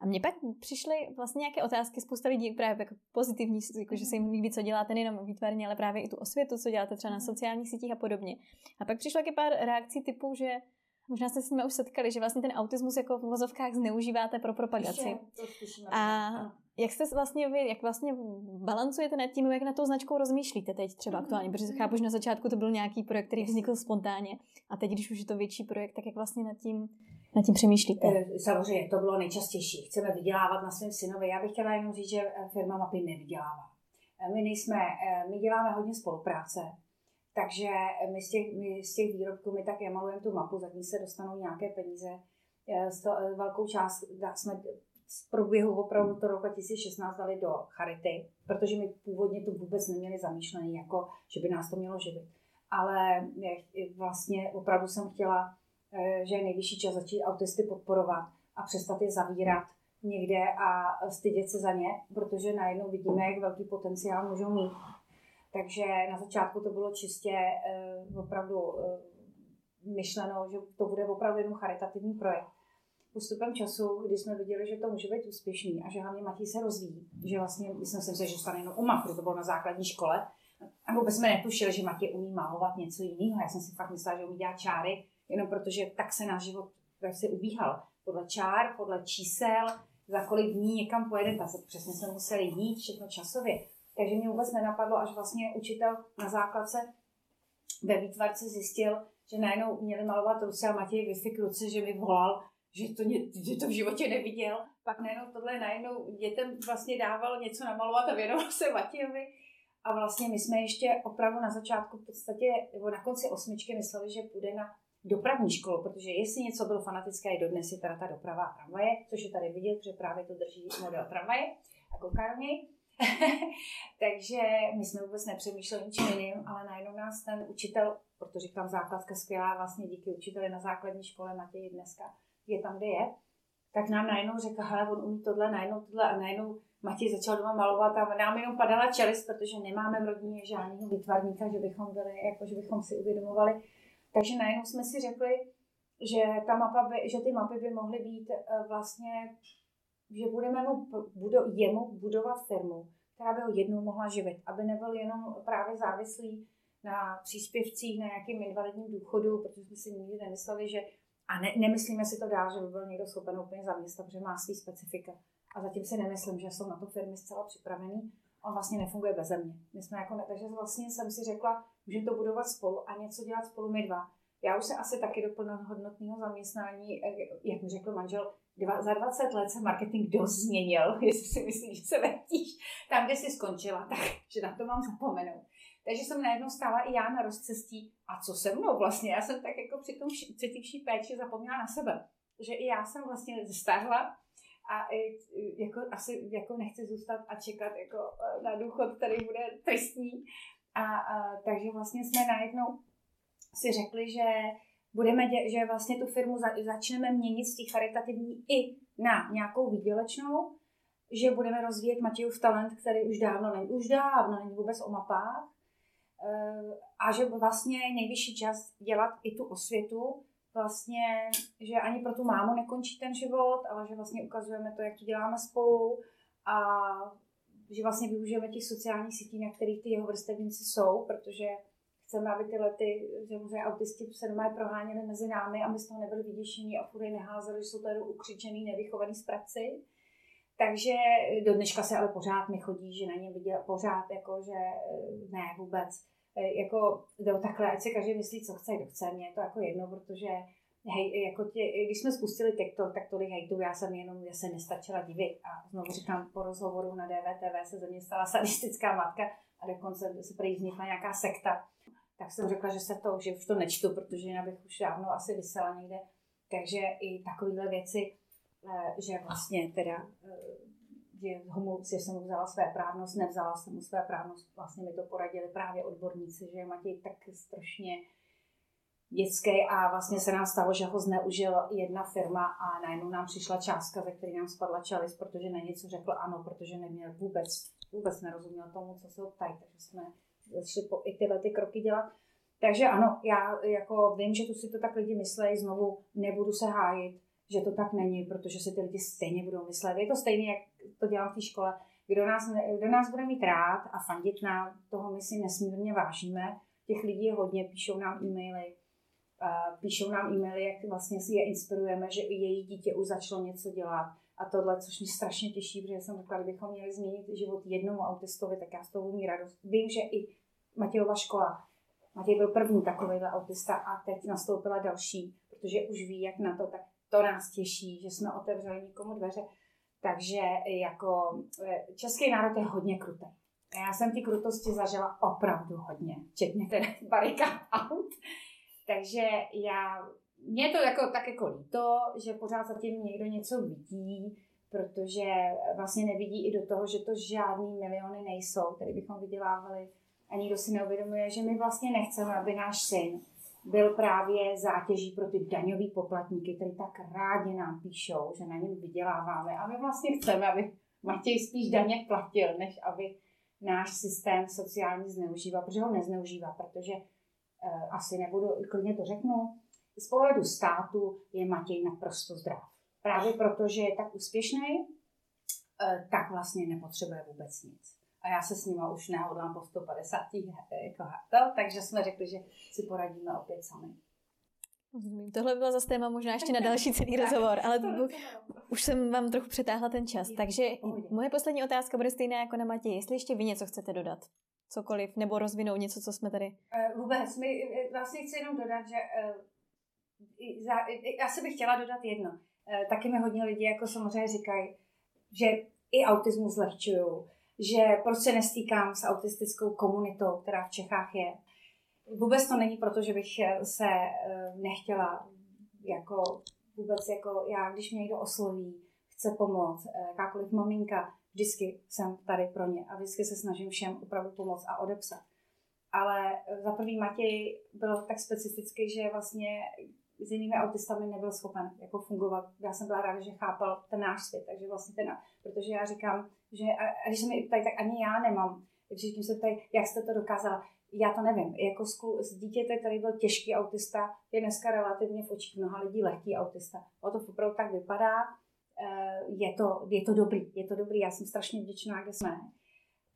A mně pak přišly vlastně nějaké otázky, spousta lidí právě jako pozitivní, jako že se jim líbí, co děláte nejenom výtvarně, ale právě i tu osvětu, co děláte třeba na mhm. sociálních sítích a podobně. A pak přišlo taky pár reakcí typu, že Možná jste s nimi už setkali, že vlastně ten autismus jako v vozovkách zneužíváte pro propagaci. A jak jste vlastně vy, jak vlastně balancujete nad tím, jak na tou značkou rozmýšlíte teď třeba mhm. aktuálně, protože chápu, že na začátku to byl nějaký projekt, který vznikl spontánně a teď, když už je to větší projekt, tak jak vlastně nad tím, nad tím přemýšlíte?
Eh, samozřejmě, to bylo nejčastější. Chceme vydělávat na svém synovi. Já bych chtěla jenom říct, že eh, firma Mapy nevydělává. Eh, my nejsme, my děláme hodně spolupráce, takže my z těch, my z těch výrobků, my tak malujeme tu mapu, za ní se dostanou nějaké peníze. Z to, velkou část jsme z průběhu opravdu to roku 2016 dali do charity, protože my původně to vůbec neměli zamýšlený, jako že by nás to mělo živit. Ale vlastně opravdu jsem chtěla, eh, že je nejvyšší čas začít autisty podporovat a přestat je zavírat někde a stydět se za ně, protože najednou vidíme, jak velký potenciál můžou mít. Takže na začátku to bylo čistě eh, opravdu eh, myšleno, že to bude opravdu jenom charitativní projekt postupem času, kdy jsme viděli, že to může být úspěšný a že hlavně Matěj se rozvíjí, že vlastně jsme si mysleli, že stane jenom UMA, protože to bylo na základní škole, a vůbec jsme netušili, že Matěj umí malovat něco jiného. Já jsem si fakt myslela, že umí dělat čáry, jenom protože tak se náš život se ubíhal. Podle čár, podle čísel, za kolik dní někam pojede, tak přesně jsme museli jít, všechno časově. Takže mě vůbec nenapadlo, až vlastně učitel na základce ve výtvarce zjistil, že najednou měli malovat ruce a Matěj vyfik ruce, že mi volal, že to, že to v životě neviděl. Pak najednou tohle najednou dětem vlastně dávalo něco namalovat a věnoval se Matějovi. A vlastně my jsme ještě opravdu na začátku v podstatě, nebo na konci osmičky mysleli, že půjde na dopravní školu, protože jestli něco bylo fanatické, i dodnes je teda ta doprava a tramvaje, což je tady vidět, že právě to drží model tramvaje a koukárovny. [laughs] Takže my jsme vůbec nepřemýšleli ničím jiným, ale najednou nás ten učitel, protože říkám základka skvělá, vlastně díky učiteli na základní škole Matěji dneska, je tam, kde je, tak nám najednou řekl, hele, on umí tohle, najednou tohle a najednou Matěj začal doma malovat a nám jenom padala čelist, protože nemáme v rodině žádného výtvarníka, že bychom byli, jako že bychom si uvědomovali. Takže najednou jsme si řekli, že, ta mapa by, že ty mapy by mohly být eh, vlastně, že budeme mu budo, jemu budovat firmu, která by ho jednou mohla živit, aby nebyl jenom právě závislý na příspěvcích, na nějakým invalidním důchodu, protože jsme si nikdy nemysleli, že a ne, nemyslíme si to dál, že by byl někdo schopen úplně zaměstnat, protože má svý specifika. A zatím si nemyslím, že jsou na to firmy zcela připravený. On vlastně nefunguje bez mě. My jsme jako ne, takže vlastně jsem si řekla, že to budovat spolu a něco dělat spolu my dva. Já už se asi taky do plnohodnotného zaměstnání, eh, jak mi řekl manžel, dva, za 20 let se marketing dost změnil, [laughs] jestli si myslíš, že se vrtíš tam, kde jsi skončila, [laughs] tak že na to mám zapomenout. Takže jsem najednou stála i já na rozcestí. A co se mnou vlastně? Já jsem tak jako při, tom, při vší péči zapomněla na sebe. Že i já jsem vlastně zestarla a jako, asi jako nechci zůstat a čekat jako e, na důchod, který bude tristní. A, a, takže vlastně jsme najednou si řekli, že budeme dě, že vlastně tu firmu za, začneme měnit z té charitativní i na nějakou výdělečnou, že budeme rozvíjet Matějův talent, který už dávno není, už dávno není vůbec o mapách, a že vlastně nejvyšší čas dělat i tu osvětu, vlastně, že ani pro tu mámu nekončí ten život, ale že vlastně ukazujeme to, jak to děláme spolu a že vlastně využijeme těch sociálních sítí, na kterých ty jeho vrstevníci jsou, protože chceme, aby tyhle ty, že možná autisti se doma proháněli mezi námi a my z toho nebyli vyděšení a furt neházeli, že jsou tady ukřičený, nevychovaný zpravci. Takže do dneška se ale pořád mi chodí, že na ně viděl pořád, jako že ne vůbec. Eh, jako jde takhle, ať se každý myslí, co chce, kdo chce, mě je to jako jedno, protože hej, jako tě, když jsme spustili TikTok, tak tolik hejtu, já jsem jenom, já se nestačila divit. A znovu říkám, po rozhovoru na DVTV se ze mě stala sadistická matka a dokonce se prý vznikla nějaká sekta, tak jsem řekla, že se to, že už to nečtu, protože jinak bych už dávno asi vysela někde. Takže i takovéhle věci, eh, že vlastně teda eh, že, homo, že jsem mu vzala své právnost, nevzala jsem mu své právnost, vlastně mi to poradili právě odborníci, že Matěj tak strašně dětský a vlastně se nám stalo, že ho zneužil jedna firma a najednou nám přišla částka, ze které nám spadla čalis, protože na něco řekl ano, protože neměl vůbec, vůbec nerozuměl tomu, co se ho ptají, takže jsme začali po, i tyhle ty kroky dělat. Takže ano, já jako vím, že tu si to tak lidi myslejí, znovu nebudu se hájit, že to tak není, protože si ty lidi stejně budou myslet. Je to stejné, jak to dělám v té škole. Kdo nás, kdo nás bude mít rád a fandit nám, toho my si nesmírně vážíme. Těch lidí je hodně, píšou nám e-maily, píšou nám e-maily, jak vlastně si je inspirujeme, že i její dítě už začalo něco dělat a tohle, což mě strašně těší, protože jsem řekla, kdybychom měli změnit život jednomu autistovi, tak já z toho mít radost. Vím, že i Matějova škola, Matěj byl první takovýhle autista a teď nastoupila další, protože už ví, jak na to, tak to nás těší, že jsme otevřeli nikomu dveře. Takže jako e, český národ je hodně krutý. Já jsem ty krutosti zažila opravdu hodně, včetně teda barika aut. Takže já, mě to jako, tak jako líto, že pořád zatím někdo něco vidí, protože vlastně nevidí i do toho, že to žádný miliony nejsou, které bychom vydělávali a nikdo si neuvědomuje, že my vlastně nechceme, aby náš syn byl právě zátěží pro ty daňový poplatníky, kteří tak rádi nám píšou, že na něm vyděláváme. A my vlastně chceme, aby Matěj spíš daně platil, než aby náš systém sociální zneužíval, protože ho nezneužívá, protože eh, asi nebudu, klidně to řeknu, z pohledu státu je Matěj naprosto zdrav. Právě proto, že je tak úspěšný, eh, tak vlastně nepotřebuje vůbec nic a já se s nima už nehodlám po 150 jako to, takže jsme řekli, že si poradíme opět sami.
Rozumím. Tohle bylo zase téma možná ještě na další celý rozhovor, ale už jsem vám trochu přetáhla ten čas. Takže moje poslední otázka bude stejná jako na Matěji. Jestli ještě vy něco chcete dodat? Cokoliv, nebo rozvinout něco, co jsme tady...
Uh, vůbec. My, eh, vlastně chci jenom dodat, že já se bych chtěla dodat jedno. Uh, taky mi hodně lidí jako samozřejmě říkají, že i autismus zlehčují že proč se nestýkám s autistickou komunitou, která v Čechách je. Vůbec to není proto, že bych se eh, nechtěla jako vůbec jako já, když mě někdo osloví, chce pomoct, eh, jakákoliv maminka, vždycky jsem tady pro ně a vždycky se snažím všem opravdu pomoct a odepsat. Ale za prvý Matěj byl tak specifický, že vlastně s jinými autistami nebyl schopen jako fungovat. Já jsem byla ráda, že chápal ten náš svět, takže vlastně ten, protože já říkám, že a, a když se mi ptají, tak ani já nemám. Všichni se ptají, jak jste to dokázala. Já to nevím. Jako z, z dítěte, který byl těžký autista, je dneska relativně v očích mnoha lidí lehký autista. O to opravdu tak vypadá. Eh, je to, je to dobrý, je to dobrý. Já jsem strašně vděčná, kde jsme.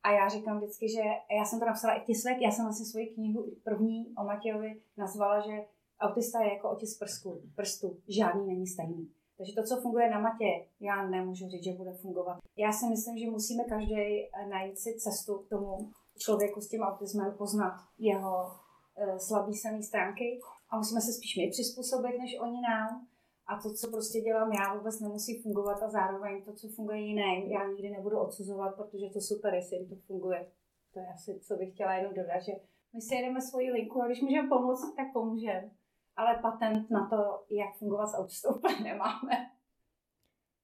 A já říkám vždycky, že já jsem to napsala i ty já jsem vlastně svoji knihu první o Matějovi nazvala, že autista je jako otisk prstů, prstů, žádný není stejný. Takže to, co funguje na matě, já nemůžu říct, že bude fungovat. Já si myslím, že musíme každý eh, najít si cestu k tomu člověku s tím autismem, poznat jeho uh, slabý silné stránky a musíme se spíš my přizpůsobit, než oni nám. A to, co prostě dělám já, vůbec nemusí fungovat a zároveň to, co funguje jiné, já nikdy nebudu odsuzovat, protože to super, jestli to funguje. To je asi, co bych chtěla jenom dodat, že my si jedeme svoji linku a když můžeme pomoct, tak pomůžeme ale patent na to, jak fungovat s autistou, nemáme.